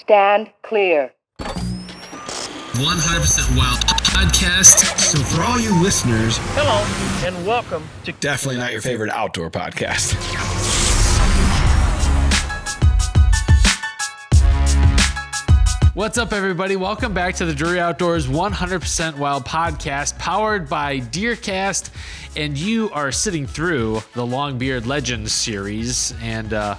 Stand clear. 100% Wild podcast. So for all you listeners, Hello, and welcome to definitely not your favorite outdoor podcast. What's up, everybody? Welcome back to the Drury Outdoors 100% Wild podcast, powered by Deercast. And you are sitting through the Longbeard Legends series, and uh,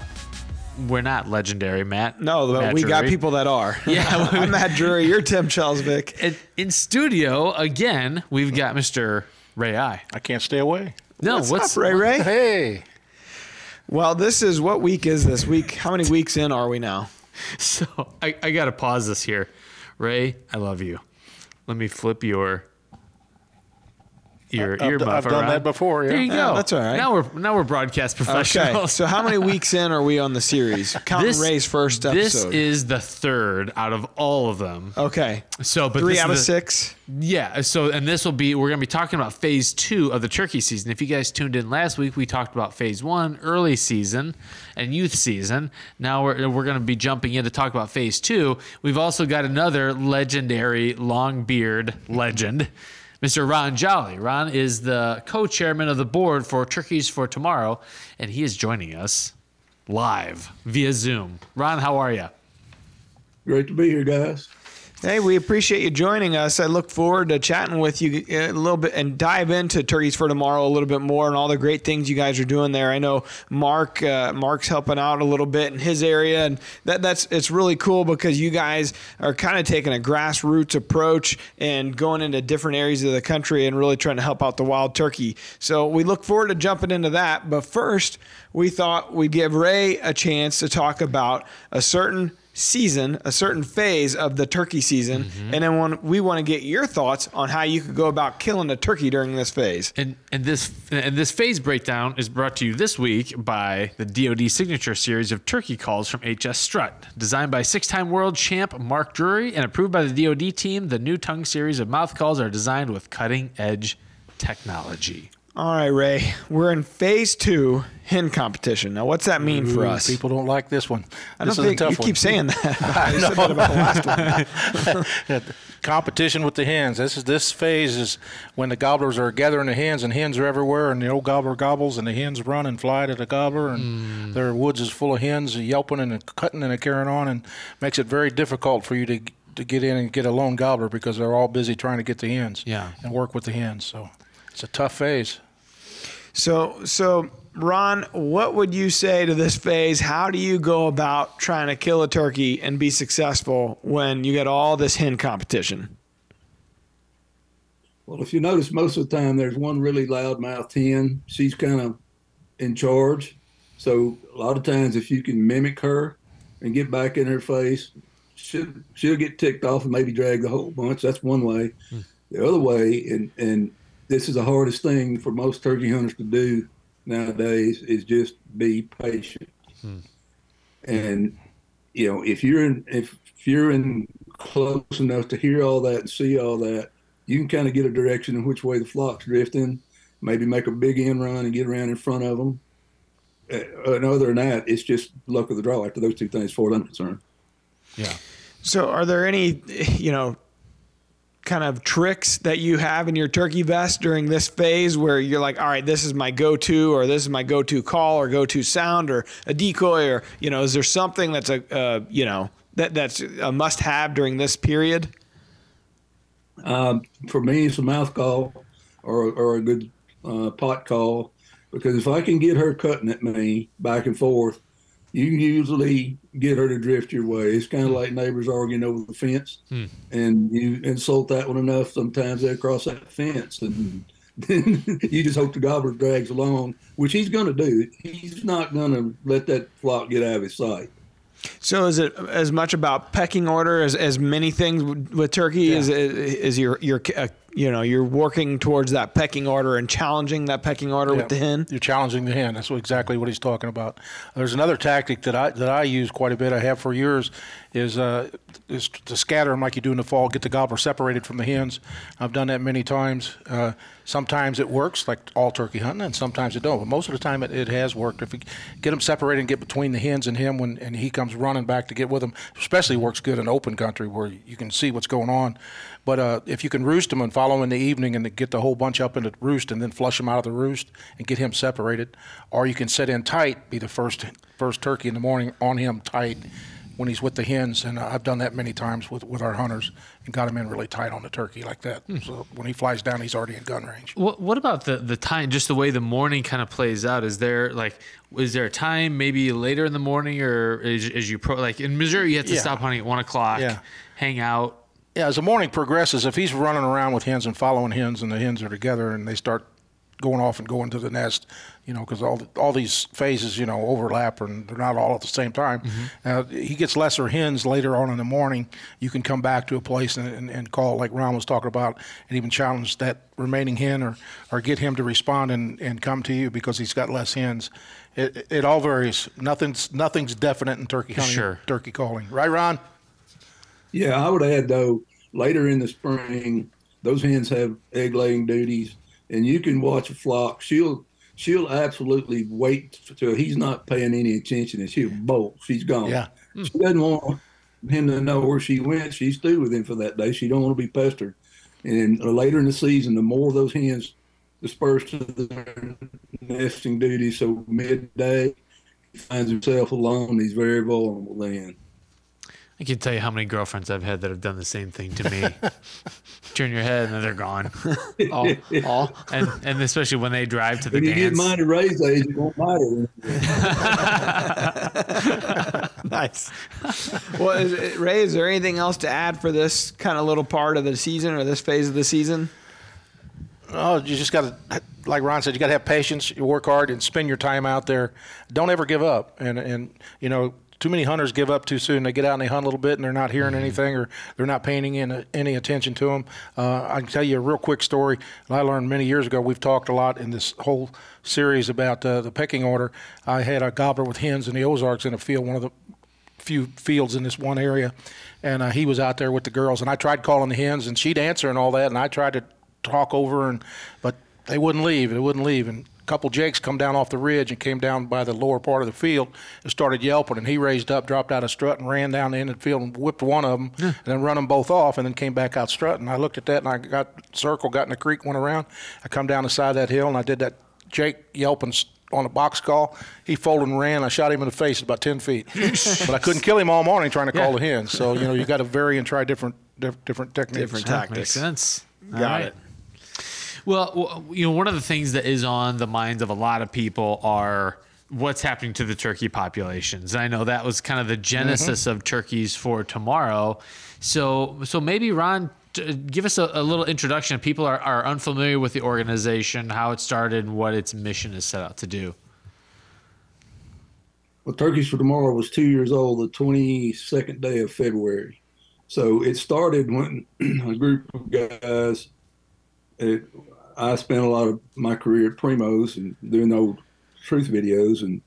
we're not legendary, Matt. No, but Matt we got people that are. Yeah. I'm Matt Drury. You're Tim Chelsvik. In, in studio again. We've got Mr. Ray Eye. I can't stay away. No, What's, what's up, Ray Ray? Hey, Well, this is what week is this week? How many weeks in are we now? So I, I gotta pause this here. Ray, I love you. Let me flip your your I've, ear muff I've done around. that before. Yeah. There you Yeah, go. that's all right. Now we're now we're broadcast Okay. So how many weeks in are we on the series? Counting Ray's first episode. This is the third out of all of them. okay. So, but Three this out of the- six. Yeah. So, and this will be we're gonna be talking about phase two of the turkey season. If you guys tuned in last week, we talked about phase one, early season, and youth season. Now we're we're gonna be jumping in to talk about phase two. We've also got another legendary long beard legend. Mr. Ron Jolly. Ron is the co-chairman of the board for Turkeys for Tomorrow, and he is joining us live via Zoom. Ron, how are you? Great to be here, guys. Hey, we appreciate you joining us. I look forward to chatting with you a little bit and dive into Turkeys for Tomorrow a little bit more and all the great things you guys are doing there. I know Mark, uh, Mark's helping out a little bit in his area, and that that's it's really cool because you guys are kind of taking a grassroots approach and going into different areas of the country and really trying to help out the wild turkey. So we look forward to jumping into that. But first, we thought we'd give Ray a chance to talk about a certain season, a certain phase of the turkey season, mm-hmm. and then when we want to get your thoughts on how you could go about killing a turkey during this phase. And and this and this phase breakdown is brought to you this week by the DoD signature series of turkey calls from HS Strut, designed by six-time world champ Mark Drury and approved by the DoD team. The new tongue series of mouth calls are designed with cutting-edge technology. All right, Ray, we're in phase two hen competition. Now, what's that mean for us? People don't like this one. I this don't is think a tough you one. keep saying that. I that about the last one. Competition with the hens. This is this phase is when the gobblers are gathering the hens, and hens are everywhere, and the old gobbler gobbles, and the hens run and fly to the gobbler, and hmm. their woods is full of hens yelping and cutting and carrying on, and makes it very difficult for you to to get in and get a lone gobbler because they're all busy trying to get the hens Yeah. and work with the hens. So it's a tough phase. So, so Ron, what would you say to this phase? How do you go about trying to kill a turkey and be successful when you get all this hen competition? Well, if you notice, most of the time there's one really loud-mouthed hen. She's kind of in charge. So a lot of times, if you can mimic her and get back in her face, she'll, she'll get ticked off and maybe drag the whole bunch. That's one way. Hmm. The other way, and and this is the hardest thing for most turkey hunters to do nowadays, is just be patient. And you know, if you're in if you're in close enough to hear all that and see all that, you can kind of get a direction in which way the flock's drifting. Maybe make a big end run and get around in front of them. Uh, and other than that, it's just luck of the draw after those two things, as far as I'm concerned. Yeah. So, are there any, you know, kind of tricks that you have in your turkey vest during this phase where you're like, all right, this is my go-to, or this is my go-to call, or go-to sound, or a decoy, or you know, is there something that's a, uh, you know, that that's a must-have during this period? Um, for me, it's a mouth call or, or a good uh, pot call because if I can get her cutting at me back and forth, you can usually get her to drift your way. It's kind of like neighbors arguing over the fence, and you insult that one enough, sometimes they cross that fence, and then you just hope the gobbler drags along, which he's going to do. He's not going to let that flock get out of his sight. So is it as much about pecking order as, as many things with, with turkey? Is is your your uh, you know you're working towards that pecking order and challenging that pecking order Yeah. with the hen. You're challenging the hen. That's exactly what he's talking about. There's another tactic that I that I use quite a bit. I have for years is uh, is to scatter them like you do in the fall. Get the gobbler separated from the hens. I've done that many times. Uh, sometimes it works, like all turkey hunting, and sometimes it don't. But most of the time, it, it has worked. If you get them separated and get between the hens and him, when and he comes running back to get with them, especially works good in open country where you can see what's going on. But uh, if you can roost them and follow them in the evening and get the whole bunch up in the roost and then flush them out of the roost and get him separated, or you can set in tight, be the first first turkey in the morning on him tight when he's with the hens, and uh, I've done that many times with, with our hunters and got him in really tight on the turkey like that. So when he flies down, he's already in gun range. What What about the the time? Just the way the morning kind of plays out. Is there like is there a time maybe later in the morning or as, as you pro like in Missouri you have to Yeah. stop hunting at one o'clock, Yeah. hang out. Yeah, as the morning progresses, if he's running around with hens and following hens, and the hens are together, and they start going off and going to the nest, you know, because all all these phases, you know, overlap and they're not all at the same time. Uh, he gets lesser hens later on in the morning. You can come back to a place and, and, and call, like Ron was talking about, and even challenge that remaining hen or, or get him to respond and, and come to you because he's got less hens. It, it all varies. Nothing's nothing's definite in turkey hunting, Sure. turkey calling, right, Ron? Yeah, I would add though, later in the spring, those hens have egg laying duties, and you can watch a flock. She'll she'll absolutely wait till he's not paying any attention, and she'll bolt. She's gone. Yeah. She doesn't want him to know where she went. She's through with him for that day. She don't want to be pestered. And later in the season, the more those hens disperse to their nesting duties, so midday, he finds himself alone. He's very vulnerable then. I can tell you how many girlfriends I've had that have done the same thing to me. Turn your head and then they're gone. All, all. And and especially when they drive to the When you get dance. mine to raise age, it won't matter. nice. well, is it, Ray, is there anything else to add for this kind of little part of the season or this phase of the season? Oh, you just got to, like Ron said, you got to have patience. You work hard and spend your time out there. Don't ever give up. And and you know, too many hunters give up too soon. They get out and they hunt a little bit and they're not hearing anything or they're not paying in, any attention to them. Uh, I can tell you a real quick story that I learned many years ago. We've talked a lot in this whole series about uh, the pecking order. I had a gobbler with hens in the Ozarks in a field, one of the few fields in this one area, and uh, he was out there with the girls. And I tried calling the hens, and she'd answer and all that, and I tried to talk over, and but they wouldn't leave. They wouldn't leave. And couple jakes come down off the ridge and came down by the lower part of the field and started yelping. And he raised up, dropped out a strut, and ran down the end of the field and whipped one of them, and then run them both off, and then came back out strutting. I looked at that, and I got circle, got in the creek, went around. I come down the side of that hill, and I did that Jake yelping on a box call. He folded and ran. I shot him in the face about 10 feet. but I couldn't kill him all morning trying to call the hens. So, you know, you got to vary and try different diff- different techniques. Different Yeah, tactics. Makes sense. Got right. it. Well, you know, one of the things that is on the minds of a lot of people are what's happening to the turkey populations. And I know that was kind of the genesis mm-hmm. of turkeys for tomorrow. So, so maybe Ron, give us a, a little introduction. People are, are unfamiliar with the organization, how it started, and what its mission is set out to do. Well, Turkeys for Tomorrow was two years old the 22nd day of February. So it started when a group of guys, it, I spent a lot of my career at Primos and doing old truth videos. And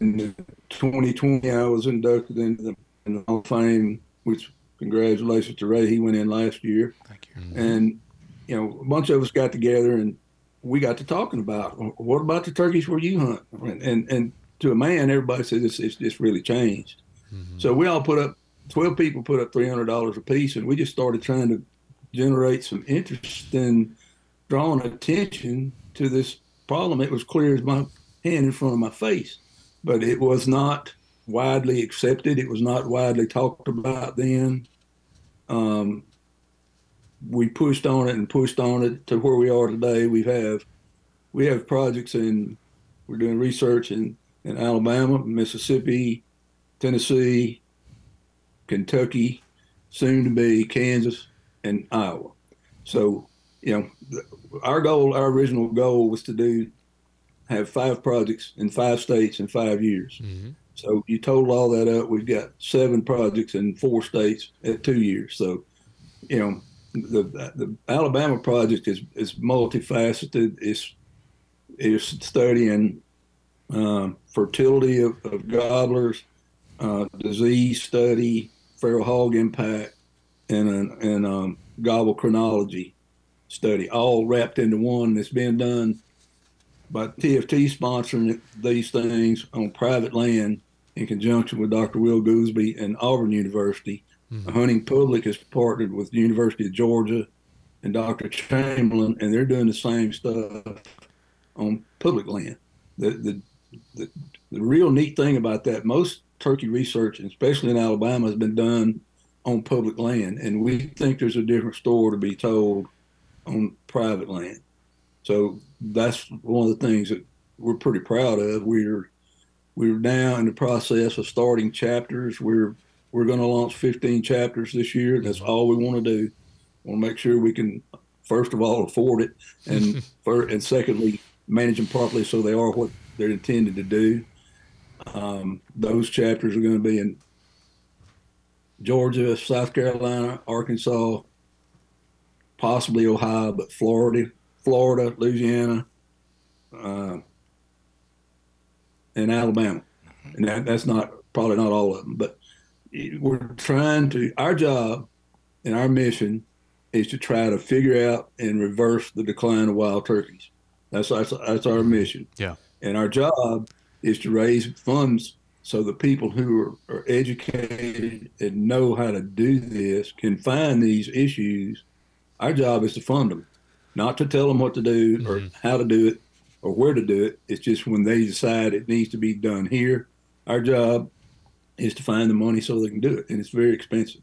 in 2020, I was inducted into the, in the Hall of Fame, which congratulations to Ray. He went in last year. Thank you. Mm-hmm. And, you know, a bunch of us got together and we got to talking about what about the turkeys where you hunt? And and, and to a man, everybody says it's, it's just really changed. Mm-hmm. So we all put up, 12 people put up $300 a piece, and we just started trying to generate some interest in drawing attention to this problem. It was clear as my hand in front of my face, but it was not widely accepted. It was not widely talked about then. Um, we pushed on it and pushed on it to where we are today. We have we have projects in we're doing research in, in Alabama, Mississippi, Tennessee, Kentucky, soon to be Kansas and Iowa. So, you know, our goal, our original goal was to do have five projects in five states in five years. So you total all that up, we've got seven projects in four states at two years. So, you know, the the Alabama project is is multifaceted. It's is studying um, fertility of, of gobblers, uh, disease study, feral hog impact, and an and um, gobble chronology study, all wrapped into one. That's being done by TFT sponsoring these things on private land in conjunction with Dr. Will Gulsby and Auburn University. Mm-hmm. Hunting Public has partnered with the University of Georgia and Dr. Chamberlain, and they're doing the same stuff on public land. The, the, the, the real neat thing about that, most turkey research, especially in Alabama, has been done on public land, and we think there's a different story to be told on private land. So that's one of the things that we're pretty proud of. We're we're now in the process of starting chapters. We're we're going to launch 15 chapters this year. That's all we want to do. We want to make sure we can, first of all, afford it, and for, and secondly, manage them properly so they are what they're intended to do. Um, those chapters are going to be in Georgia, South Carolina, Arkansas, possibly Ohio, but Florida, Florida, Louisiana, uh, and Alabama. And that, that's not probably not all of them, but we're trying to. Our job and our mission is to try to figure out and reverse the decline of wild turkeys. That's that's, that's our mission. Yeah. And our job is to raise funds so the people who are, are educated and know how to do this can find these issues. Our job is to fund them, not to tell them what to do mm-hmm. or how to do it or where to do it. It's just when they decide it needs to be done here. Our job is to find the money so they can do it, and it's very expensive.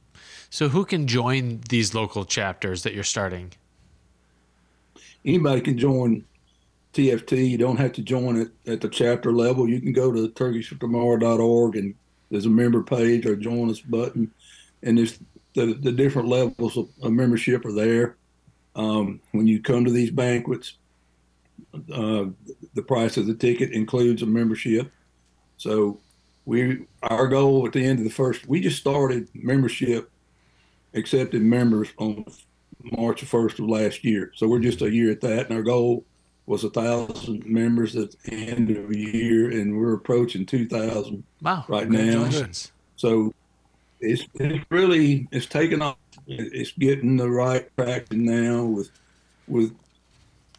So, who can join these local chapters that you're starting? Anybody can join TFT. You don't have to join it at the chapter level. You can go to turkeysfortomorrow.org and there's a member page or join us button, and there's the, the different levels of, of membership are there. Um, when you come to these banquets, uh, the price of the ticket includes a membership. So we our goal at the end of the first we just started membership accepting members on March first of last year. So we're just a year at that, and our goal was a thousand members at the end of the year, and we're approaching two thousand wow. right now. So it's it's really it's taken off. It's getting the right traction now with with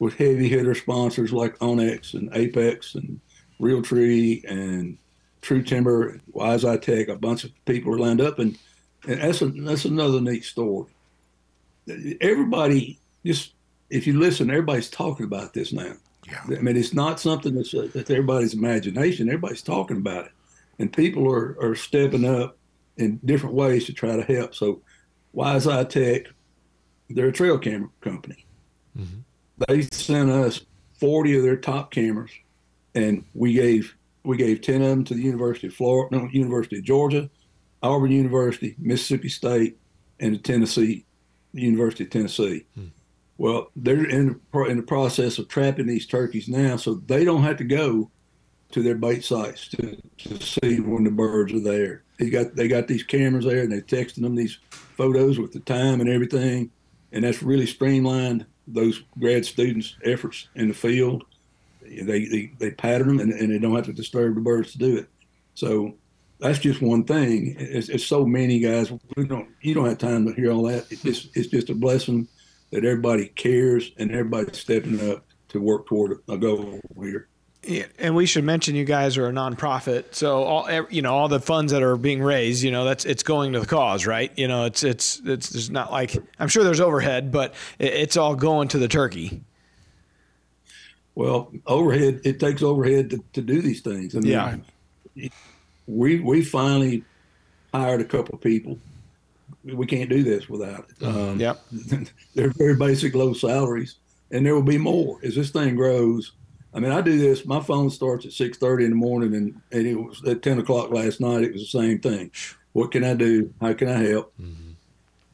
with heavy hitter sponsors like onX and Apex and Realtree and True Timber, Wise Eye Tech. A bunch of people are lined up, and, and that's a, that's another neat story. Everybody just if you listen, everybody's talking about this now. Yeah. I mean, it's not something that's, uh, that's everybody's imagination. Everybody's talking about it, and people are are stepping up in different ways to try to help. So, Wise Eye Tech, they're a trail camera company. Mm-hmm. They sent us 40 of their top cameras, and we gave we gave 10 of them to the University of Florida, no, University of Georgia, Auburn University, Mississippi State, and the Tennessee, the University of Tennessee. Mm. Well, they're in the, in the process of trapping these turkeys now, so they don't have to go to their bait sites to, to see when the birds are there. They got they got these cameras there, and they're texting them these photos with the time and everything, and that's really streamlined those grad students' efforts in the field. They they, they pattern them, and, and they don't have to disturb the birds to do it. So that's just one thing. It's, it's so many guys. We don't you don't have time to hear all that. It's it's just a blessing that everybody cares and everybody's stepping up to work toward a goal here. Yeah, and we should mention you guys are a nonprofit, so all you know all the funds that are being raised, you know, that's it's going to the cause, right? You know, it's it's it's, it's not like I'm sure there's overhead, but it's all going to the turkey. Well, overhead it takes overhead to, to do these things. I mean, yeah, we we finally hired a couple of people we can't do this without it. Um, yep. they're very basic low salaries, and there will be more as this thing grows. I mean, I do this. My phone starts at six thirty in the morning, and, and it was at ten o'clock last night. It was the same thing. What can I do? How can I help? Mm-hmm.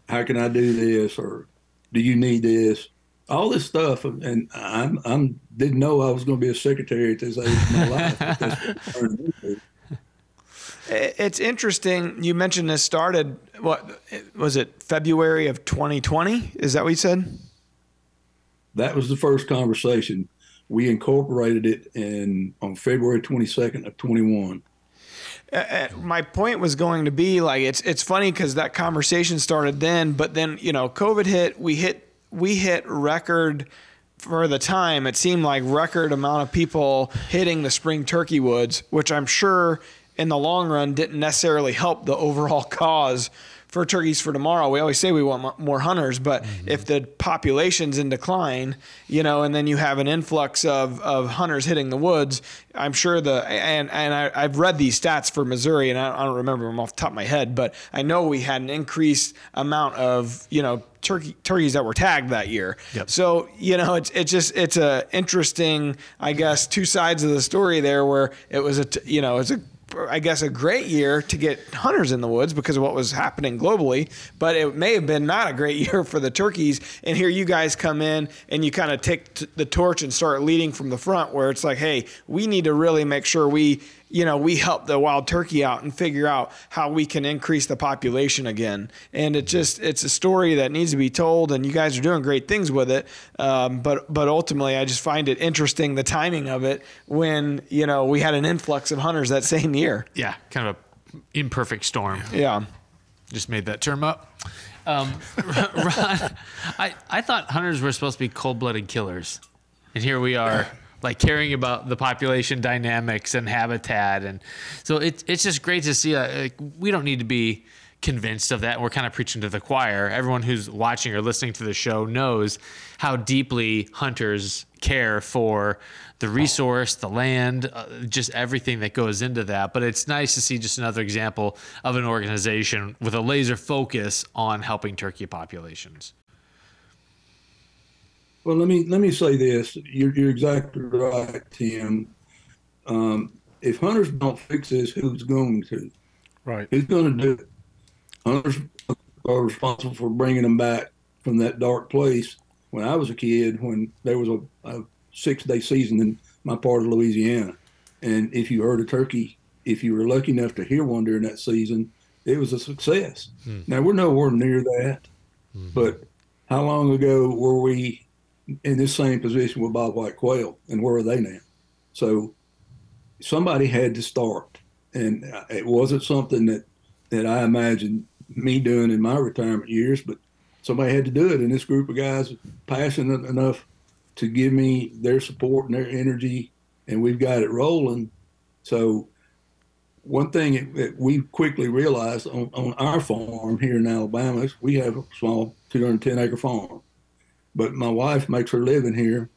How can I do this? Or do you need this? All this stuff, and I'm I'm didn't know I was going to be a secretary at this age of my life. It's interesting. You mentioned this started what was it? February of 2020? Is that what you said? That was the first conversation. We incorporated it in on February 22nd of 21. Uh, my point was going to be like it's it's funny because that conversation started then, but then you know COVID hit. We hit we hit record for the time. It seemed like record amount of people hitting the spring turkey woods, which I'm sure in the long run didn't necessarily help the overall cause for turkeys for tomorrow. We always say we want more hunters, but mm-hmm. if the population's in decline, you know, and then you have an influx of, of hunters hitting the woods, I'm sure the and and I, have read these stats for Missouri, and I, I don't remember them off the top of my head, but I know we had an increased amount of you know turkey turkeys that were tagged that year. Yep. So you know, it's it's just it's a interesting, I guess, two sides of the story there, where it was a you know it's a I guess, a great year to get hunters in the woods because of what was happening globally. But it may have been not a great year for the turkeys. And here you guys come in and you kind of take t- the torch and start leading from the front, where it's like, hey, we need to really make sure we you know, we help the wild turkey out and figure out how we can increase the population again. And it just it's a story that needs to be told, and you guys are doing great things with it. Um, but but ultimately, I just find it interesting the timing of it when you know we had an influx of hunters that same year. Yeah, kind of a imperfect storm. Yeah, just made that term up. Um, Ron, I I thought hunters were supposed to be cold blooded killers, and here we are like caring about the population dynamics and habitat. And so it's it's just great to see uh, like, we don't need to be convinced of that. We're kind of preaching to the choir. Everyone who's watching or listening to the show knows how deeply hunters care for the resource the land uh, just everything that goes into that. But it's nice to see just another example of an organization with a laser focus on helping turkey populations well, let me let me say this. You're, you're exactly right, Tim. Um, if hunters don't fix this, who's going to? Right. Who's going to do it? Hunters are responsible for bringing them back from that dark place. When I was a kid, when there was a, a six-day season in my part of Louisiana, and if you heard a turkey, if you were lucky enough to hear one during that season, it was a success. Hmm. Now we're nowhere near that, hmm. but how long ago were we in this same position with bobwhite quail, and where are they now? So somebody had to start, and it wasn't something that that I imagined me doing in my retirement years, but somebody had to do it, and this group of guys passionate enough to give me their support and their energy, and we've got it rolling. So one thing that we quickly realized on, on our farm here in Alabama is we have a small 210 acre farm. But my wife makes her living here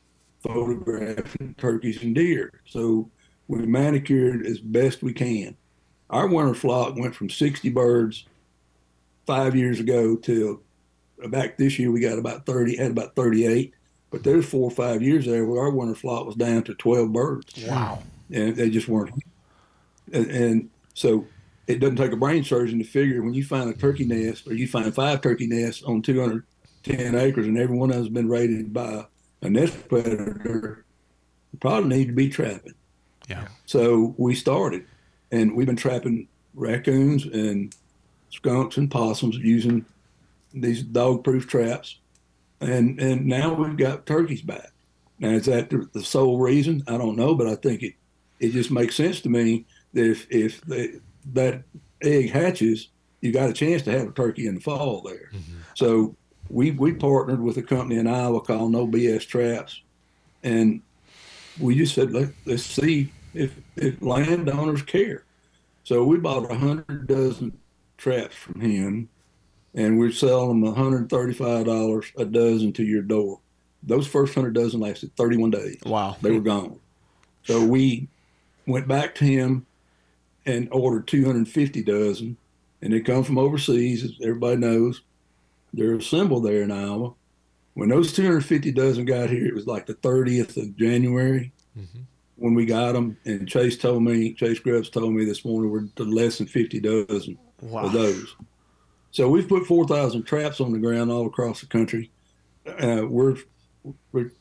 photographing turkeys and deer. So we manicured as best we can. Our winter flock went from 60 birds five years ago to back this year we got about 30, had about 38. But there's four or five years there where our winter flock was down to 12 birds. Wow. And they just weren't. And, and so it doesn't take a brain surgeon to figure when you find a turkey nest or you find five turkey nests on 200 10 acres and every one of them has been raided by a nest predator, probably need to be trapping. Yeah. So we started, and we've been trapping raccoons and skunks and possums using these dog-proof traps, and and now we've got turkeys back. Now is that the sole reason? I don't know, but I think it it just makes sense to me that if if they, that egg hatches, you got a chance to have a turkey in the fall there. Mm-hmm. So we we partnered with a company in Iowa called No BS Traps, and we just said Let, us see if if landowners care. So we bought a hundred dozen traps from him, and we're selling them hundred thirty-five dollars a dozen to your door. Those first hundred dozen lasted thirty-one days. Wow, they were gone. So we went back to him and ordered 250 dozen, and they come from overseas, as everybody knows they're assembled there in Iowa. When those 250 dozen got here, it was like the 30th of January mm-hmm. when we got them. And Chase told me, Chase Grubbs told me this morning we're to less than 50 dozen wow. of those. So we've put 4,000 traps on the ground all across the country. Uh, we're, we're,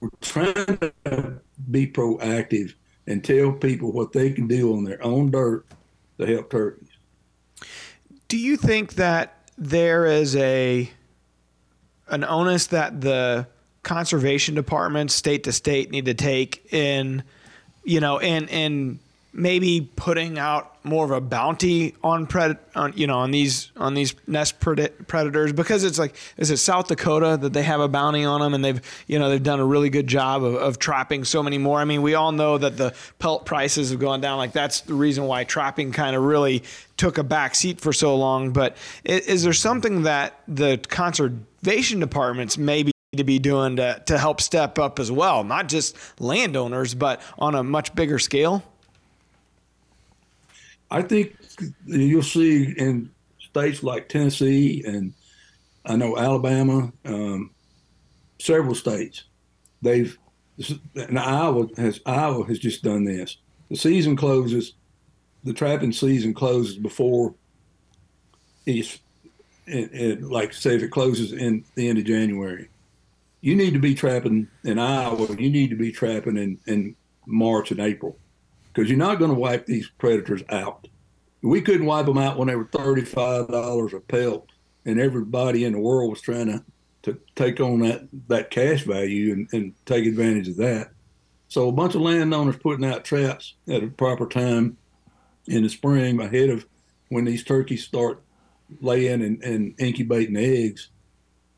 we're trying to be proactive and tell people what they can do on their own dirt to help turkeys. Do you think that there is a an onus that the conservation departments, state to state, need to take in, you know, in in maybe putting out more of a bounty on pred on you know on these on these nest pred- predators because it's like is it South Dakota that they have a bounty on them and they've you know they've done a really good job of, of trapping so many more. I mean we all know that the pelt prices have gone down like that's the reason why trapping kind of really took a back seat for so long. But is, is there something that the conservation departments maybe need to be doing to, to help step up as well, not just landowners, but on a much bigger scale? I think you'll see in states like Tennessee and I know Alabama, um, several states, they've and Iowa has Iowa has just done this. The season closes, the trapping season closes before it's it, it, like say if it closes in the end of January. You need to be trapping in Iowa. You need to be trapping in, in March and April because you're not going to wipe these predators out. We couldn't wipe them out when they were thirty-five dollars a pelt, and everybody in the world was trying to, to take on that, that cash value and, and take advantage of that. So a bunch of landowners putting out traps at a proper time in the spring ahead of when these turkeys start laying and, and incubating eggs.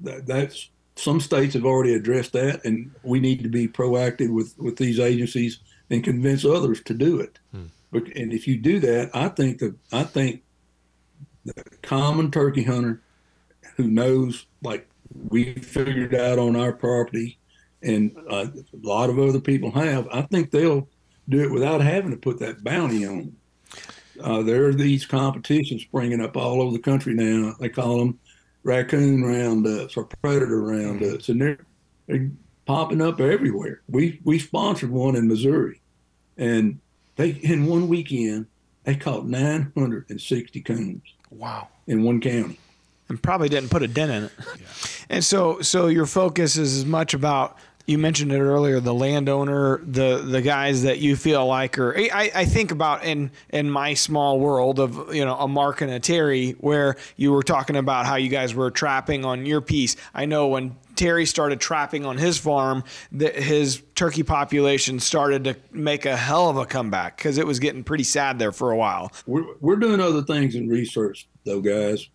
That, that's some states have already addressed that, and we need to be proactive with, with these agencies and convince others to do it. Hmm. But, and if you do that, I think that I think the common turkey hunter who knows, like we figured out on our property, and uh, a lot of other people have, I think they'll do it without having to put that bounty on. Uh, there are these competitions springing up all over the country now. They call them raccoon roundups or predator roundups, and they're, they're popping up everywhere. We we sponsored one in Missouri, and they in one weekend they caught 960 coons. Wow! In one county, and probably didn't put a dent in it. Yeah. And so so your focus is as much about you mentioned it earlier the landowner the the guys that you feel like are I, I think about in in my small world of you know a mark and a terry where you were talking about how you guys were trapping on your piece i know when terry started trapping on his farm that his turkey population started to make a hell of a comeback because it was getting pretty sad there for a while we're, we're doing other things in research though guys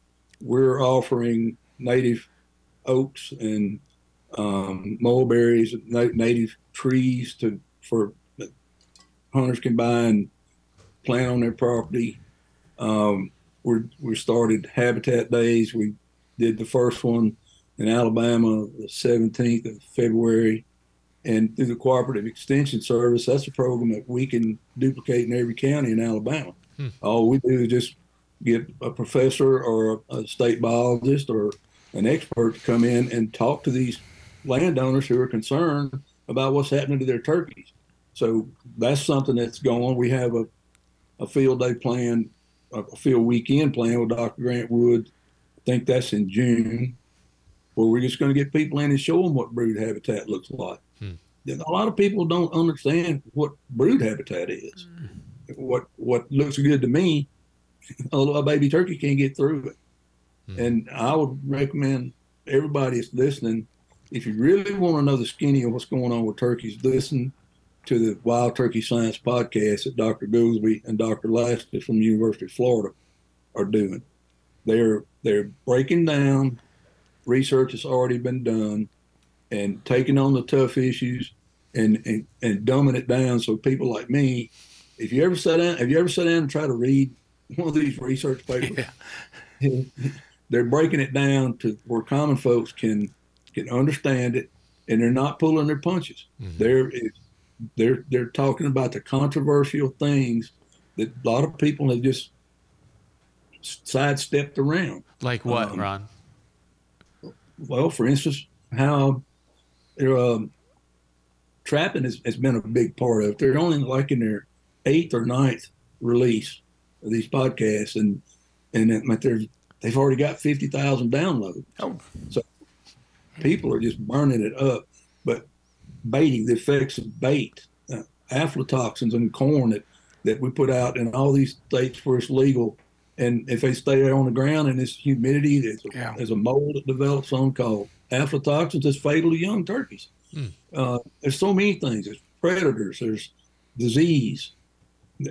we're offering native oaks and um, mulberries, native trees to for hunters can buy and plant on their property. Um, we we started habitat days. We did the first one in Alabama the 17th of February, and through the Cooperative Extension Service, that's a program that we can duplicate in every county in Alabama. Hmm. All we do is just get a professor or a state biologist or an expert to come in and talk to these landowners who are concerned about what's happening to their turkeys. So that's something that's going. We have a, a field day plan, a field weekend plan with Dr. Grant Woods. I think that's in June, where we're just going to get people in and show them what brood habitat looks like. Hmm. A lot of people don't understand what brood habitat is. Hmm. What what looks good to me, a baby turkey can't get through it. Hmm. And I would recommend everybody that's listening if you really want to know the skinny of what's going on with turkeys, listen to the Wild Turkey Science podcast that Dr. Gulsby and Dr. Lashley from the University of Florida are doing. They're they're breaking down research that's already been done and taking on the tough issues and, and, and dumbing it down so people like me, if you ever sat down, have you ever sat down and try to read one of these research papers? Yeah. they're breaking it down to where common folks can can understand it, and they're not pulling their punches. Mm-hmm. They're they're they're talking about the controversial things that a lot of people have just sidestepped around. Like what, um, Ron? Well, for instance, how um, trapping has, has been a big part of it. They're only like in their eighth or ninth release of these podcasts, and and it, they've already got fifty thousand downloads. Oh. So people are just burning it up. But baiting, the effects of bait, uh, aflatoxins in corn that, that we put out in all these states where it's legal, And if they stay there on the ground and it's humidity, there's a, Yeah. there's a mold that develops on called aflatoxins that's fatal to young turkeys. Uh, there's so many things. There's predators. There's disease,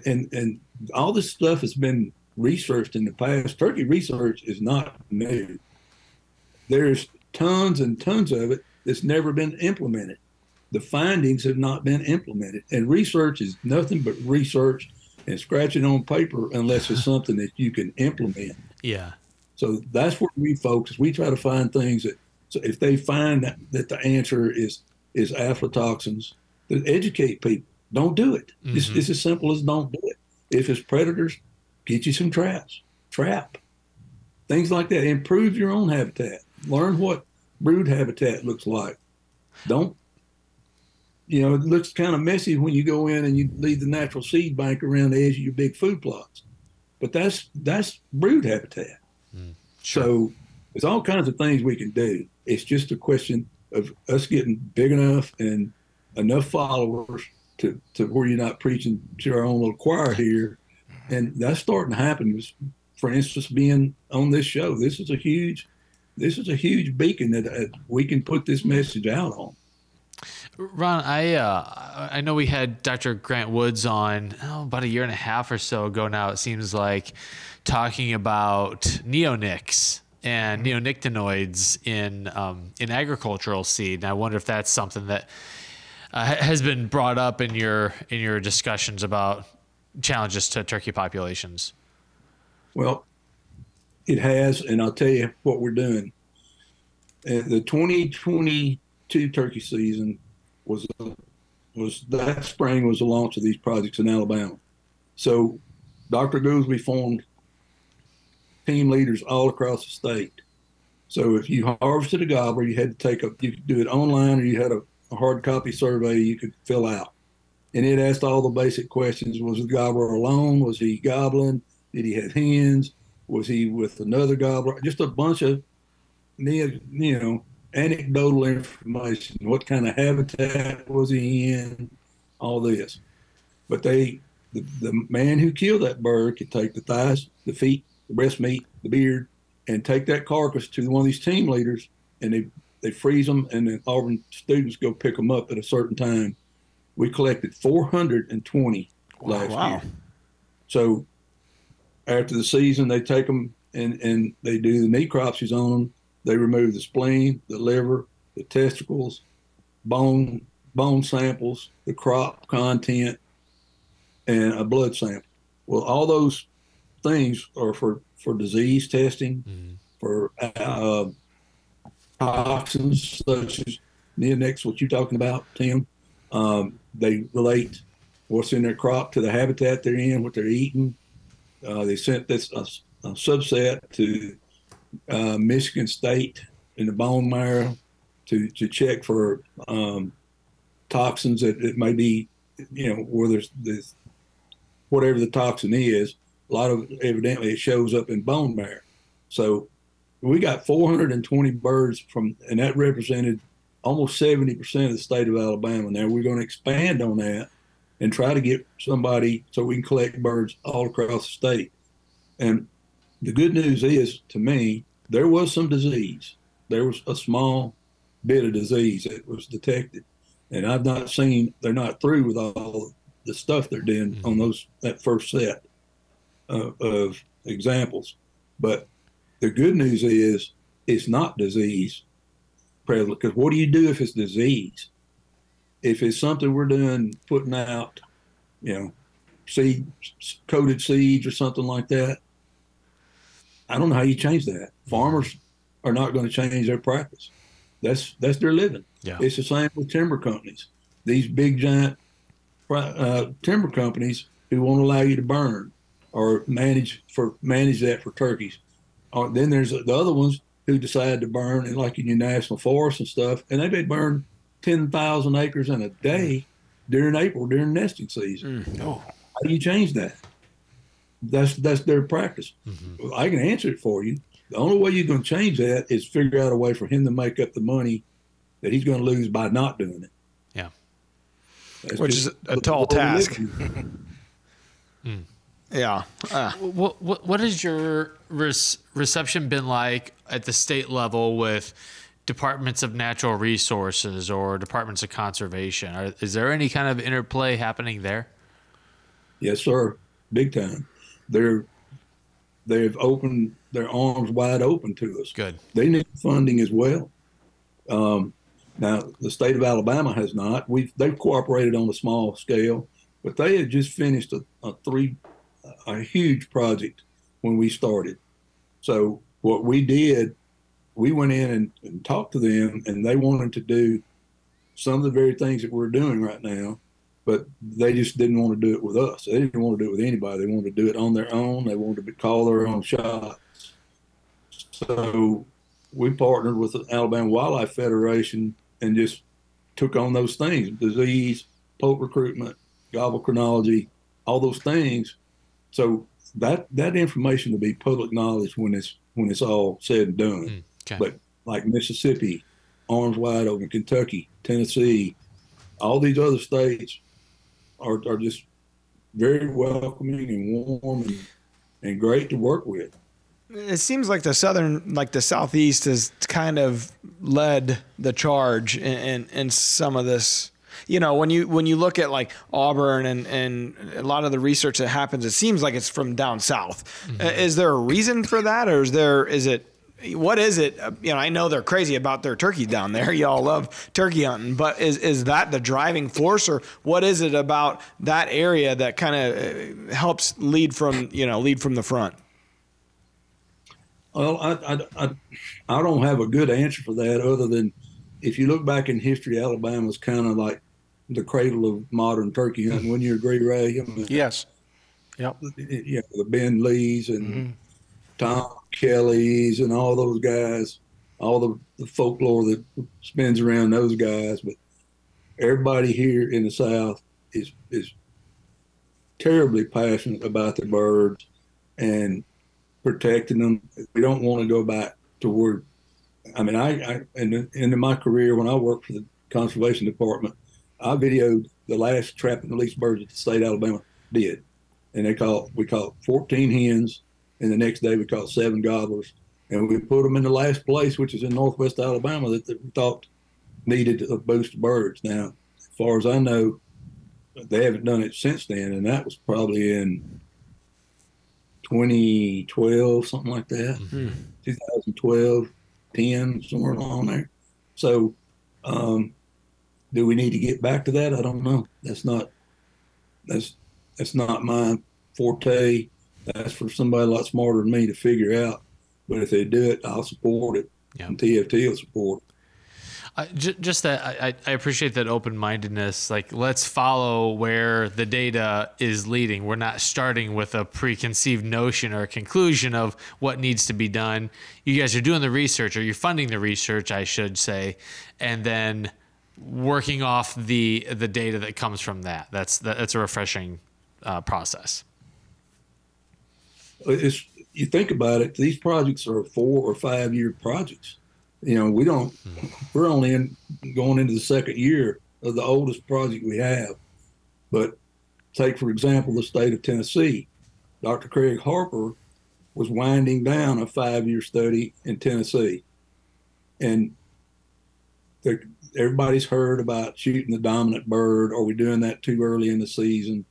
and and all this stuff has been researched in the past. Turkey research is not new. There's tons and tons of it that's never been implemented. The findings have not been implemented, and research is nothing but research and scratching on paper unless it's something that you can implement. Yeah. So that's where we focus. We try to find things that, so if they find that, that the answer is is aflatoxins, then educate people. Don't do it. It's, mm-hmm. it's as simple as don't do it. If it's predators, get you some traps. Trap. Things like that. Improve your own habitat. Learn what brood habitat looks like. Don't. You know, it looks kind of messy when you go in and you leave the natural seed bank around the edge of your big food plots, but that's that's brood habitat. So there's all kinds of things we can do. It's just a question of us getting big enough and enough followers to, to where you're not preaching to our own little choir here. And that's starting to happen. For instance, being on this show, this is a huge, this is a huge beacon that uh, we can put this message out on. Ron, I uh, I know we had Dr. Grant Woods on oh, about a year and a half or so ago now. It seems like talking about neonics and neonicotinoids in um, in agricultural seed. And I wonder if that's something that uh, has been brought up in your in your discussions about challenges to turkey populations. Well, it has, and I'll tell you what we're doing. Uh, the 2022 turkey season was was that spring was the launch of these projects in Alabama. So, Dr. Gulsby formed team leaders all across the state. So, if you harvested a gobbler, you had to take a you could do it online, or you had a, a hard copy survey you could fill out, and it asked all the basic questions: Was the gobbler alone? Was he gobbling? Did he have hens? Was he with another gobbler? Just a bunch of, you know, anecdotal information. What kind of habitat was he in? All this. But they, the, the man who killed that bird could take the thighs, the feet, the breast meat, the beard, and take that carcass to one of these team leaders, and they they freeze them, and then Auburn students go pick them up at a certain time. We collected 420 last wow. year. So after the season, they take them and, and they do the necropsies on them. They remove the spleen, the liver, the testicles, bone bone samples, the crop content, and a blood sample. Well, all those things are for for disease testing, for uh, toxins such as neonics, what you're talking about, Tim. Um, they relate what's in their crop to the habitat they're in, what they're eating. Uh, they sent this a, a subset to uh, Michigan State in the bone marrow to, to check for um, toxins that it may be, you know, where there's this, whatever the toxin is. A lot of evidently it shows up in bone marrow. So we got 420 birds from, and that represented almost 70% of the state of Alabama. Now we're going to expand on that and try to get somebody so we can collect birds all across the state. And the good news is, to me, there was some disease. There was a small bit of disease that was detected, and I've not seen. They're not through with all the stuff they're doing mm-hmm. on those that first set of, of examples. But the good news is, it's not disease prevalent. Because what do you do if it's disease? If it's something we're doing, putting out, you know, seed coated seeds or something like that, I don't know how you change that. Farmers are not going to change their practice. That's that's their living. Yeah. It's the same with timber companies. These big giant uh, timber companies who won't allow you to burn or manage for manage that for turkeys. Or then there's the other ones who decide to burn, and like in your national forests and stuff, and they may burn ten thousand acres in a day during April during nesting season. Oh, How do you change that? That's that's their practice. I can answer it for you. The only way you're going to change that is figure out a way for him to make up the money that he's going to lose by not doing it. Yeah. That's Which is a tall world we live task. in. Yeah. Uh, What what what has your res- reception been like at the state level with departments of natural resources or departments of conservation? Are, is there any kind of interplay happening there? Yes, sir. Big time. They're they've opened their arms wide open to us. Good. They need funding as well. Um, now, the state of Alabama has not. We've they've cooperated on a small scale, but they had just finished a, a three a huge project when we started. So what we did, we went in and, and talked to them, and they wanted to do some of the very things that we're doing right now, but they just didn't want to do it with us. They didn't want to do it with anybody. They wanted to do it on their own. They wanted to call their own shots. So we partnered with the Alabama Wildlife Federation and just took on those things disease, poult recruitment, gobble chronology, all those things. So that that information will be public knowledge when it's when it's all said and done. Mm, okay. But like Mississippi, arms wide open, Kentucky, Tennessee, all these other states are, are just very welcoming and warm and, and great to work with. it seems like the southern, like the southeast, has kind of led the charge in, in, in some of this. You know, when you when you look at like Auburn and and a lot of the research that happens, it seems like it's from down south. Uh, is there a reason for that, or is there is it? What is it? Uh, You know, I know they're crazy about their turkey down there. Y'all love turkey hunting, but is is that the driving force, or what is it about that area that kind of uh, helps lead from you know lead from the front? Well, I, I, I, I don't have a good answer for that other than if you look back in history, Alabama's kind of like the cradle of modern turkey hunting. When you agree, Ray? I mean, Yes. Yep. you know, the Ben Lees and Tom Kelly's and all those guys, all the, the folklore that spins around those guys. But everybody here in the South is is terribly passionate about the birds and protecting them. We don't want to go back to where. I mean, I, I in, in my career when I worked for the conservation department, I videoed the last trap and release birds that the state of Alabama did and they caught we caught 14 hens, and the next day we caught seven gobblers, and we put them in the last place, which is in northwest Alabama, that, we thought needed a boost of birds. Now, as far as I know, they haven't done it since then, and that was probably in 2012, something like that, 2012, 10, somewhere along there. So, um, do we need to get back to that? I don't know. That's not that's that's not my forte. That's for somebody a lot smarter than me to figure out. But if they do it, I'll support it. Yeah. And TFT will support it. Just that I, I- appreciate that open mindedness. Like, let's follow where the data is leading. We're not starting with a preconceived notion or a conclusion of what needs to be done. You guys are doing the research, or you're funding the research, I should say, and then working off the the data that comes from that. That's that, that's a refreshing uh, process. Uh, it's you think about it. These projects are four or five year projects. You know, we don't. Hmm. We're only in going into the second year of the oldest project we have. But take for example the state of Tennessee. Dr. Craig Harper was winding down a five year study in Tennessee, and everybody's heard about shooting the dominant bird. Are we doing that too early in the season?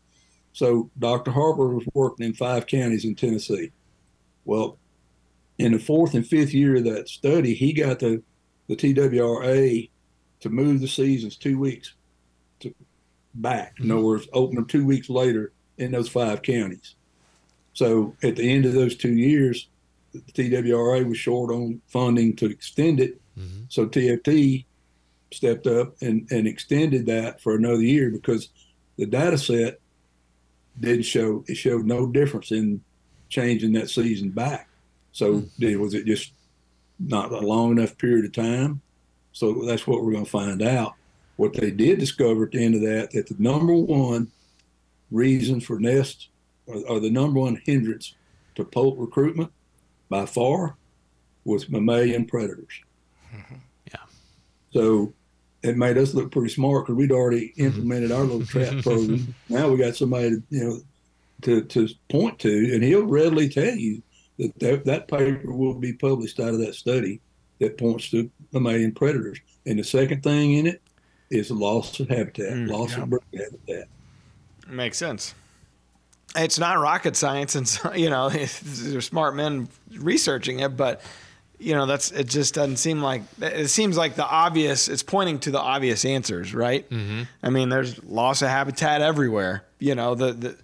So Dr. Harper was working in five counties in Tennessee. Well, in the fourth and fifth year of that study, he got the, the TWRA to move the seasons two weeks to back. In other words, open them two weeks later in those five counties. So at the end of those two years, the TWRA was short on funding to extend it. Mm-hmm. So TFT stepped up and, and extended that for another year because the data set didn't show it showed no difference in changing that season back. So hmm. did, was it just not a long enough period of time? So that's what we're going to find out. What they did discover at the end of that that the number one reason for nest or, or the number one hindrance to poult recruitment by far was mammalian predators. Yeah. So it made us look pretty smart because we'd already implemented our little trap program. Now we got somebody, to, you know, to, to point to, and he'll readily tell you that, that that paper will be published out of that study that points to mammalian predators. And the second thing in it is loss of habitat, Mm, loss of bird habitat. Makes sense. It's not rocket science, and so- you know there's smart men researching it, but you know that's it. Just doesn't seem like it seems like the obvious. It's pointing to the obvious answers, right? Mm-hmm. I mean, there's loss of habitat everywhere. You know the the.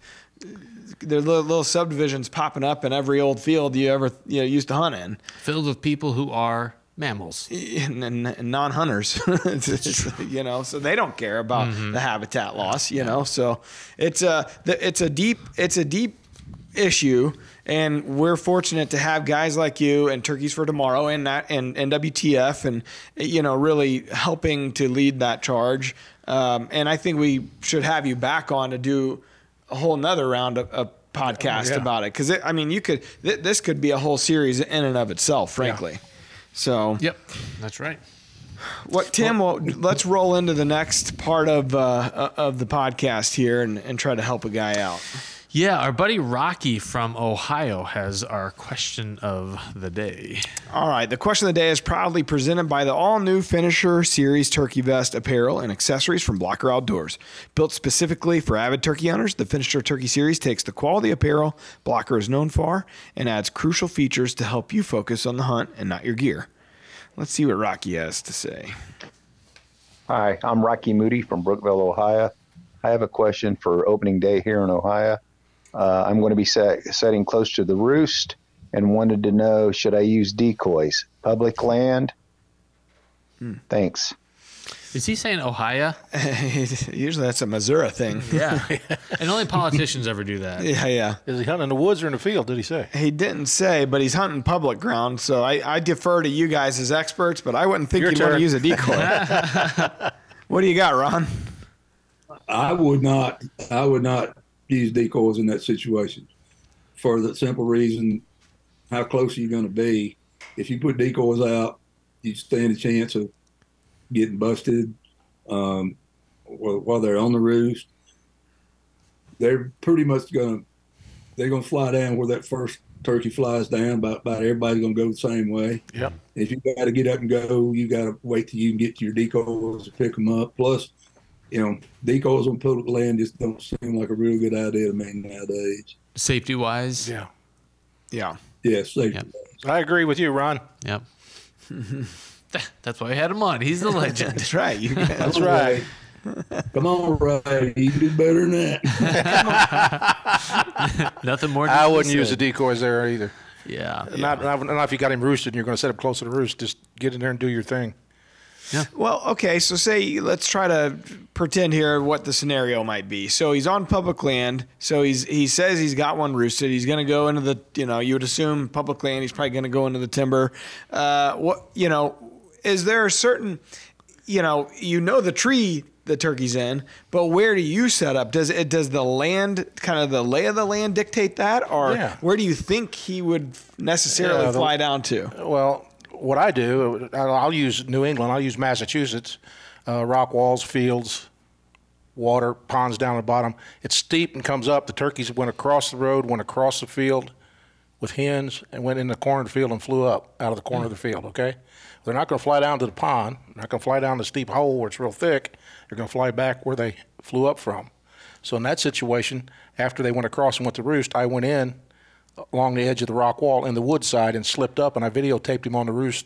Little, little subdivisions popping up in every old field you ever you know, used to hunt in, Filled with people who are mammals. and, and, and non-hunters, you know, so they don't care about the habitat loss, you know. So it's a it's a deep it's a deep issue, and we're fortunate to have guys like you and Turkeys for Tomorrow and that and, and WTF and you know really helping to lead that charge. Um, and I think we should have you back on to do a whole nother round of. of podcast yeah. about it because I mean you could th- this could be a whole series in and of itself frankly so Yep, that's right. what Tim? Well, let's roll into the next part of uh, of the podcast here and, and try to help a guy out. Yeah, our buddy Rocky from Ohio has our question of the day. All right, the question of the day is proudly presented by the all new Finisher Series Turkey Vest apparel and accessories from Blocker Outdoors. Built specifically for avid turkey hunters, the Finisher Turkey Series takes the quality apparel Blocker is known for and adds crucial features to help you focus on the hunt and not your gear. Let's see what Rocky has to say. Hi, I'm Rocky Moody from Brookville, Ohio. I have a question for opening day here in Ohio. Uh, I'm going to be set, setting close to the roost and wanted to know should I use decoys? Public land? Thanks. Is he saying Ohio? Usually that's a Missouri thing. Yeah. and only politicians ever do that. Yeah, yeah. Is he hunting in the woods or in the field? Did he say? He didn't say, but he's hunting public ground, so I, I defer to you guys as experts, but I wouldn't think Your you'd want to use a decoy. what do you got, Ron? I would not. I would not use decoys in that situation, for the simple reason: how close are you going to be? If you put decoys out, you stand a chance of getting busted um, while, they're on the roost. They're pretty much going to they're going to fly down where that first turkey flies down. About about everybody's going to go the same way. Yep. If you got to get up and go, you got to wait till you can get to your decoys to pick them up. Plus, you know, decoys on public land just don't seem like a real good idea to me nowadays. Safety wise. Yeah. Yeah. Yes, they, Yep. I agree with you, Ron. Yep. That's why we had him on. He's the legend. That's right. You guys. That's right. Come on, Ray, you can do better than that. Nothing more. I wouldn't use the decoys there either. Yeah. Not, not, not if you got him roosted and you're going to set up close to the roost. Just get in there and do your thing. Well, okay, so say let's try to pretend here what the scenario might be. So he's on public land. So he's he says he's got one roosted. He's going to go into the you know you would assume public land. He's probably going to go into the timber. Uh, what you know is there a certain you know you know the tree the turkey's in, but where do you set up? Does it does the land kind of the lay of the land dictate that, or Yeah. where do you think he would necessarily Yeah, the- fly down to? Well, what I do, I'll use New England. I'll use Massachusetts. Uh, rock walls, fields, water, ponds down at the bottom. It's steep and comes up. The turkeys went across the road, went across the field with hens, and went in the corner of the field and flew up out of the corner of the field. Okay, they're not going to fly down to the pond. They're not going to fly down the steep hole where it's real thick. They're going to fly back where they flew up from. So in that situation, after they went across and went to roost, I went in along the edge of the rock wall in the wood side and slipped up and I videotaped him on the roost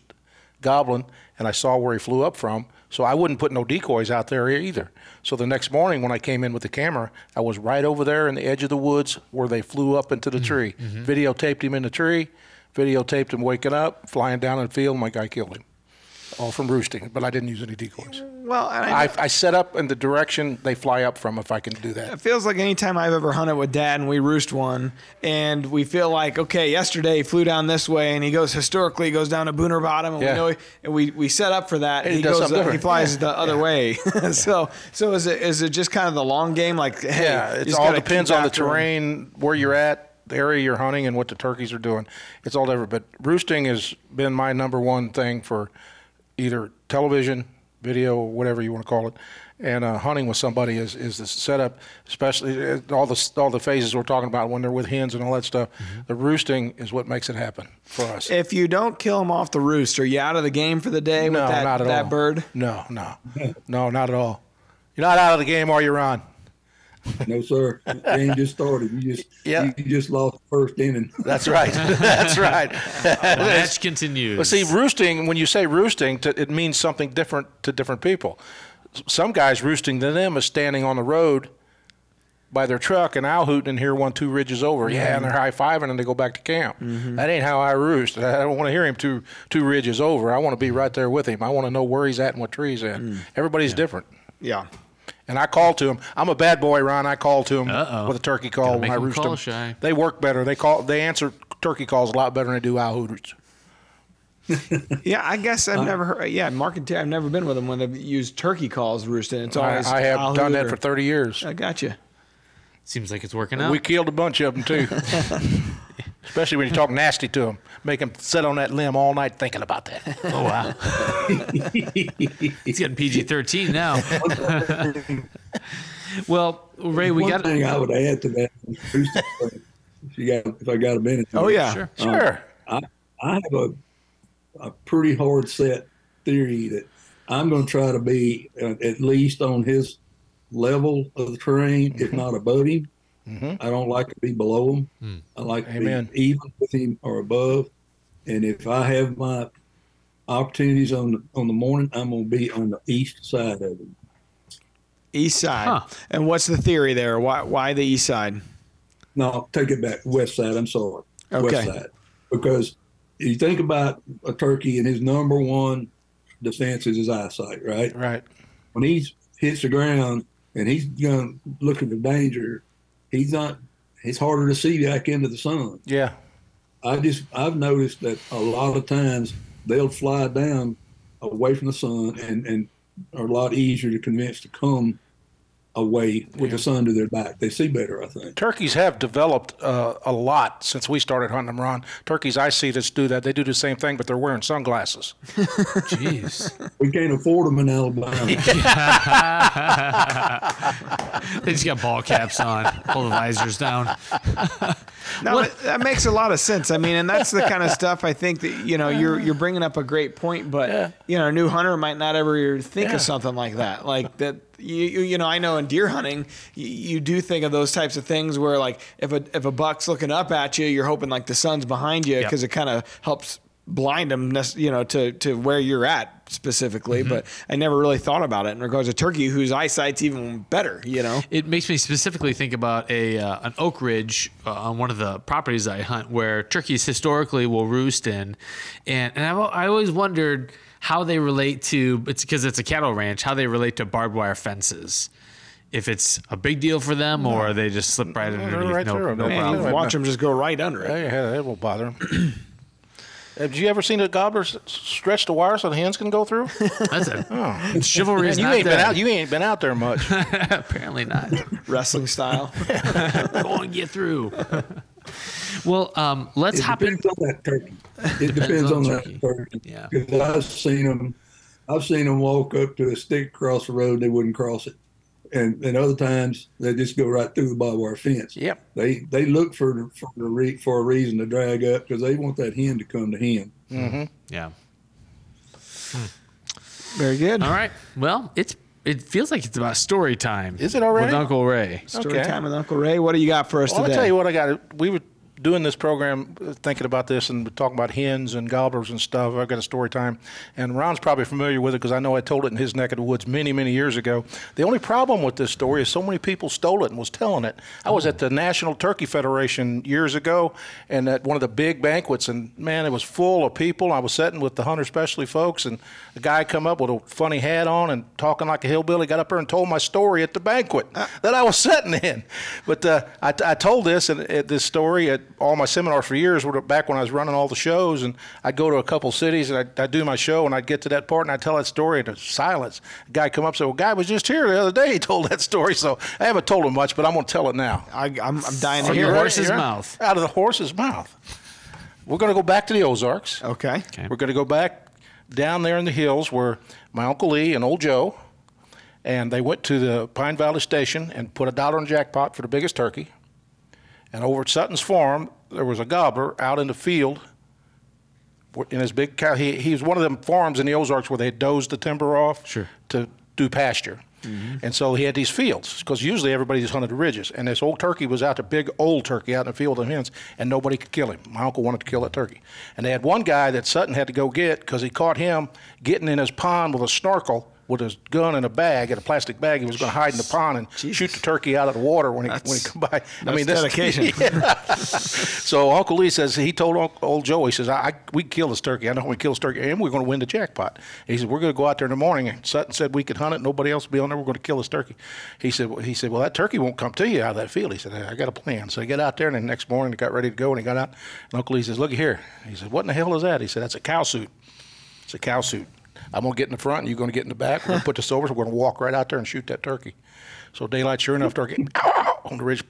goblin and I saw where he flew up from. So I wouldn't put no decoys out there either. So the next morning when I came in with the camera, I was right over there in the edge of the woods where they flew up into the mm-hmm. tree. Mm-hmm. Videotaped him in the tree, videotaped him waking up, flying down in the field, my guy killed him. All from roosting, but I didn't use any decoys. Well, I, I, I set up in the direction they fly up from if I can do that. It feels like anytime I've ever hunted with dad and we roost one and we feel like, okay, yesterday he flew down this way and he goes historically he goes down to Booner Bottom and Yeah. we know and we, we set up for that and he he, goes he flies Yeah. the other way. so so is it is it just kind of the long game like hey Yeah, it all depends on the terrain, where you're at, the area you're hunting, and what the turkeys are doing. It's all different. But roosting has been my number one thing for either television, video, or whatever you want to call it. And uh, hunting with somebody is, is the setup, especially uh, all the all the phases we're talking about when they're with hens and all that stuff. The roosting is what makes it happen for us. If you don't kill them off the roost, are you out of the game for the day no, with that, not at that all. bird? No, no, no, not at all. You're not out of the game, are you, Ron? No, sir. The game just started. You just Yeah. you just lost the first inning. That's right. That's right. The match continues. Well, see, roosting, when you say roosting, it means something different to different people. Some guys roosting to them is standing on the road by their truck and owl hooting and hear one, two ridges over. Yeah, and they're high fiving and they go back to camp. Mm-hmm. That ain't how I roost. I don't want to hear him two, two ridges over. I want to be mm. right there with him. I want to know where he's at and what tree he's in. Mm. Everybody's different. Yeah. And I call to him. I'm a bad boy, Ron. I call to him Uh-oh. with a turkey call Gotta when I I 'em roost call them. shy. They work better. They call. They answer turkey calls a lot better than they do owl hooters. Yeah, I guess Uh, I've never heard. Yeah, Mark and Terry, I've never been with them when they've used turkey calls roosting. It's I, always I have I'll done hoot that for 30 years. I got you. Seems like it's working out. We killed a bunch of them too. Especially when you talk nasty to them, make them sit on that limb all night thinking about that. oh wow. He's getting PG thirteen now. well, Ray, we One got thing I would add to that. if you got, if I got a minute. Oh yeah. sure. Sure. I have a a pretty hard set theory that I'm going to try to be uh, at least on his level of the terrain, if not above him. Mm-hmm. I don't like to be below him. Hmm. I like to Amen. be even with him or above. And if I have my opportunities on the on the morning, I'm going to be on the east side of him. East side. Huh. And what's the theory there? Why why the east side? No, take it back. West side. I'm sorry. Okay. West side. Because you think about a turkey and his number one defense is his eyesight, right? Right. When he hits the ground and he's going looking for danger, he's not. It's harder to see back into the sun. Yeah. I just I've noticed that a lot of times they'll fly down away from the sun and and are a lot easier to convince to come away with the sun to their back. They see better, I think. Turkeys have developed uh, a lot since we started hunting them, Ron. Turkeys I see that do that. They do the same thing, but they're wearing sunglasses. Jeez. We can't afford them in Alabama. they just got ball caps on, pull the visors down. No, that, that makes a lot of sense. I mean, and that's the kind of stuff I think that you know you're you're bringing up a great point, but you know, a new hunter might not ever think Yeah. of something like that. Like that, you you you know, I know in deer hunting, you, you do think of those types of things where like if a if a buck's looking up at you, you're hoping like the sun's behind you Yep. because it kind of helps blind them, you know, to to where you're at specifically. But I never really thought about it in regards to turkey, whose eyesight's even better. You know. It makes me specifically think about a uh, an oak ridge uh, on one of the properties I hunt, where turkeys historically will roost in, and and I've, I always wondered how they relate to it's because it's a cattle ranch, how they relate to barbed wire fences. If it's a big deal for them, or they just slip right they're underneath, right no, there. no Man, Man, problem. you watch them just go right under it. Yeah, that won't bother them. Have you ever seen a gobbler s- stretch the wire so the hens can go through? That's it. Oh. Chivalry is Man, you not ain't been dead. out. You ain't been out there much. Apparently not. Wrestling style. Go and get through. Well, um, let's It hop in. depends on that turkey. It depends, on on, turkey. that turkey. Yeah. Because I've seen them, I've seen them walk up to a stick across the road. They wouldn't cross it, and and other times they just go right through the barbed wire fence. Yep. They they look for for the re, for a reason to drag up because they want that hen to come to hen. Yeah. Very good. All right. Well, it's it feels like it's about story time. Is it already? With Uncle Ray. Story Okay. time with Uncle Ray. What do you got for us Well, I'll today? tell you what I got. We were doing this program, uh, thinking about this and talking about hens and gobblers and stuff. I've got a story time, and Ron's probably familiar with it because I know I told it in his neck of the woods many, many years ago. The only problem with this story is so many people stole it and was telling it. I was at the National Turkey Federation years ago, and at one of the big banquets, and man, it was full of people. I was sitting with the hunter specialty folks, and a guy come up with a funny hat on and talking like a hillbilly. Got up there and told my story at the banquet that I was sitting in. But uh, I, I told this and this story at all my seminars for years. were Back when I was running all the shows, and I'd go to a couple cities and I'd, I'd do my show, and I'd get to that part and I'd tell that story, and there's silence. A guy come up and said, "Well, guy was just here the other day. He told that story." So I haven't told him much, but I'm going to tell it now. I, I'm, I'm dying to hear the horse's Here? mouth. Out of the horse's mouth. We're going to go back to the Ozarks. Okay. Okay. We're going to go back down there in the hills where my Uncle Lee and Old Joe, and they went to the Pine Valley Station and put a dollar in jackpot for the biggest turkey. And over at Sutton's farm, there was a gobbler out in the field in his big cow. He, he was one of them farms in the Ozarks where they dozed the timber off Sure. to do pasture. Mm-hmm. And so he had these fields because usually everybody just hunted the ridges. And this old turkey was out, a big old turkey out in the field of hens, and nobody could kill him. My uncle wanted to kill that turkey. And they had one guy that Sutton had to go get because he caught him getting in his pond with a snorkel with his gun in a bag, in a plastic bag. He was going to hide in the pond and shoot the turkey out of the water when he, when he come by. I mean, this dedication. Yeah. so Uncle Lee says he told Uncle, old Joe, he says, I, I we kill this turkey. I know we kill this turkey, and we're going to win the jackpot. He said, we're going to go out there in the morning. And Sutton said we could hunt it. Nobody else will be on there. We're going to kill this turkey. He said, well, he said, well, that turkey won't come to you out of that field. He said, I got a plan. So he got out there, and the next morning he got ready to go, and he got out. And Uncle Lee says, look here. He said, what in the hell is that? He said, that's a cow suit. It's a cow suit. I'm going to get in the front, and you're going to get in the back. We're going to put this over. So we're going to walk right out there and shoot that turkey. So daylight, sure enough, turkey on the ridge,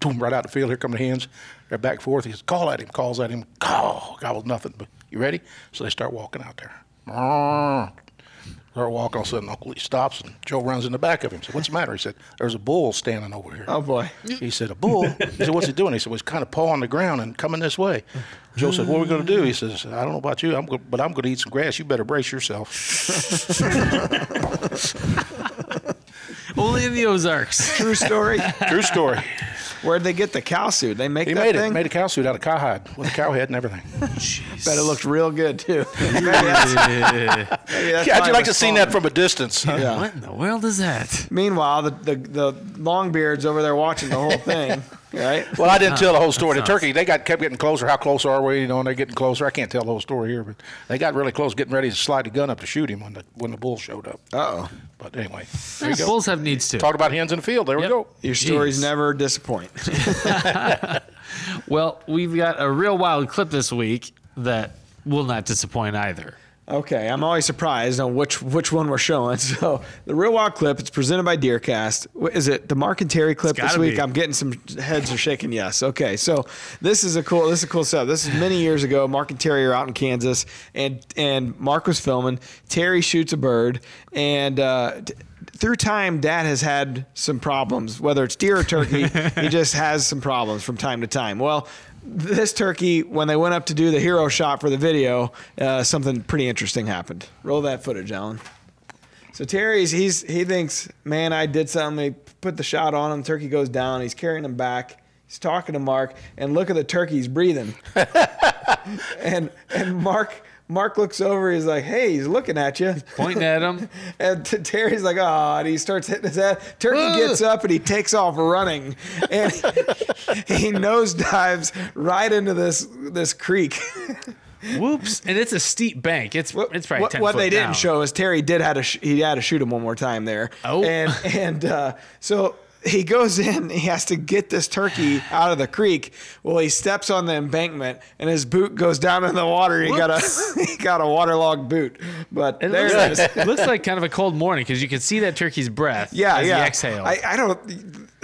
boom, right out the field. Here come the hens. They're back and forth. He says, call at him, calls at him. Call. Gobbles nothing. But you ready? So they start walking out there. Start walking. All of a sudden, Uncle Lee stops, and Joe runs in the back of him. Said, "What's the matter?" He said, "There's a bull standing over here." Oh boy. He said, "A bull." He said, "What's he doing?" He said, "Well, he's kind of pawing the ground and coming this way." Joe said, "What are we going to do?" He says, "I don't know about you, I'm go- but I'm going to eat some grass. You better brace yourself." Only in the Ozarks. True story. True story. Where'd they get the cow suit? They make He that made it. thing. Made a cow suit out of cowhide with a cow head and everything. Jeez. Bet it looked real good too. maybe that's, maybe that's How'd you like to was see that from a distance? Yeah. What in the world is that? Meanwhile, the, the the Longbeards over there watching the whole thing, right? Well, I didn't tell the whole story. The turkey, they got kept getting closer. How close are we? You know, and they're getting closer. I can't tell the whole story here, but they got really close, getting ready to slide the gun up to shoot him when the when the bull showed up. Uh oh. But anyway, there you go. Bulls have needs too. Talk about hens in the field. There Yep. we go. Your stories Jeez. never disappoint. Well, we've got a real wild clip this week that will not disappoint either. Okay, I'm always surprised on which which one we're showing. So the real wild clip, it's presented by Deercast. Is it the Mark and Terry clip this week? be. I'm getting some heads are shaking. Yes. Okay, so this is a cool this is a cool stuff. This is many years ago. Mark and Terry are out in Kansas, and and Mark was filming. Terry shoots a bird, and. Uh, t- through time, Dad has had some problems, whether it's deer or turkey. he just has some problems from time to time. Well, this turkey, when they went up to do the hero shot for the video, uh, something pretty interesting happened. Roll that footage, Alan. So Terry's he's he thinks, man, I did something. They put the shot on him. Turkey goes down. He's carrying him back. He's talking to Mark, and look at the turkey. He's breathing. and and Mark Mark looks over. He's like, hey, he's looking at you. Pointing at him. And t- Terry's like, oh, and he starts hitting his head. Turkey Ugh. gets up and he takes off running, and he nosedives right into this this creek. Whoops! And it's a steep bank. It's it's probably what, 10 what they didn't show is Terry did had to sh- he had to shoot him one more time there. Oh. and and uh, so he goes in. He has to get this turkey out of the creek. Well, he steps on the embankment and his boot goes down in the water. He got a he got a waterlogged boot. But It there looks, it is. like, it looks like kind of a cold morning because you can see that turkey's breath. Yeah, as yeah. He exhales. I, I don't.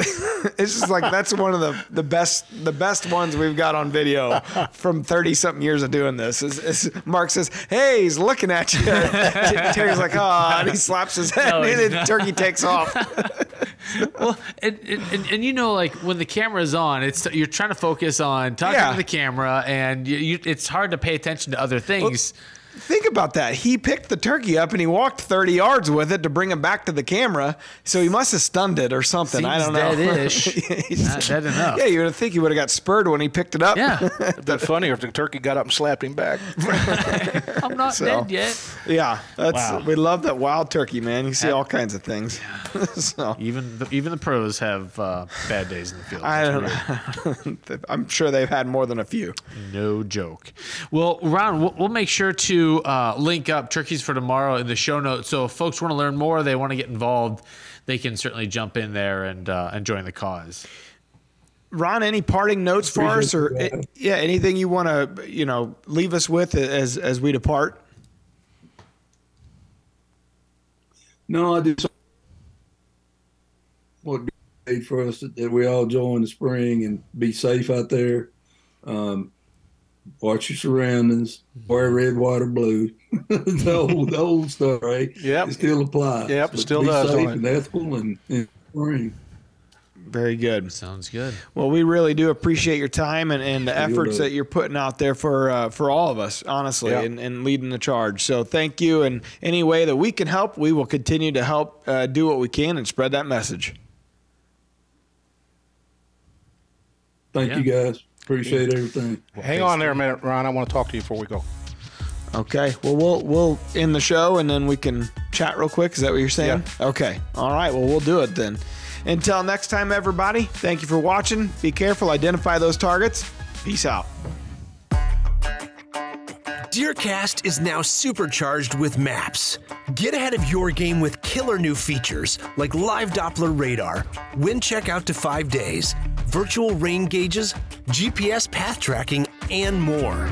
it's just like that's one of the the best the best ones we've got on video from thirty something years of doing this. Is, is Mark says, "Hey, he's looking at you." Terry's like, "Ah," and he slaps his head, No, and then turkey takes off. well, and, and, and, you know, like when the camera's on, it's you're trying to focus on talking Yeah. to the camera, and you, you, it's hard to pay attention to other things. Think about that. He picked the turkey up and he walked 30 yards with it to bring it back to the camera. So he must have stunned it or something. I don't know. dead-ish. He's- Not dead enough. Yeah, you would think he would have got spurred when he picked it up. Yeah, It'd been funnier if the turkey got up and slapped him back. I'm not So- dead yet. Yeah, that's Wow. we love that wild turkey, man. You see all kinds of things. so Even the, even the pros have uh, bad days in the field. I don't know. I'm sure they've had more than a few. No joke. Well, Ron, we'll, we'll make sure to uh, link up turkeys for tomorrow in the show notes. So if folks want to learn more, they want to get involved, they can certainly jump in there and uh, and join the cause. Ron, any parting notes for us, or Appreciate that. yeah, anything you want to you know leave us with as as we depart? No, I just what great for us that, that we all join the spring and be safe out there. Um, watch your surroundings, wear red, white, or blue. the, old, the old stuff, right? Yep. It still applies. Yep, But still be does, safe and ethical and, and spring. Very good. Sounds good. Well, we really do appreciate your time and, and the Sure efforts that you're putting out there for uh, for all of us, honestly, Yeah. and, and leading the charge. So thank you. And any way that we can help, we will continue to help uh, do what we can and spread that message. Thank Yeah. you guys. Appreciate everything. Hang on there a minute, Ron. I want to talk to you before we go. Okay. Well, we'll we'll end the show and then we can chat real quick. Is that what you're saying? Yeah. Okay. All right. Well, we'll do it then. Until next time, everybody. Thank you for watching. Be careful. Identify those targets. Peace out. Deercast is now supercharged with maps. Get ahead of your game with killer new features like live Doppler radar, wind check out to five days, virtual rain gauges, GPS path tracking, and more.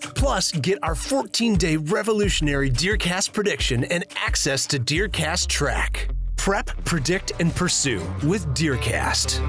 Plus, get our 14 day revolutionary Deercast prediction and access to Deercast Track. Prep, predict, and pursue with Deercast.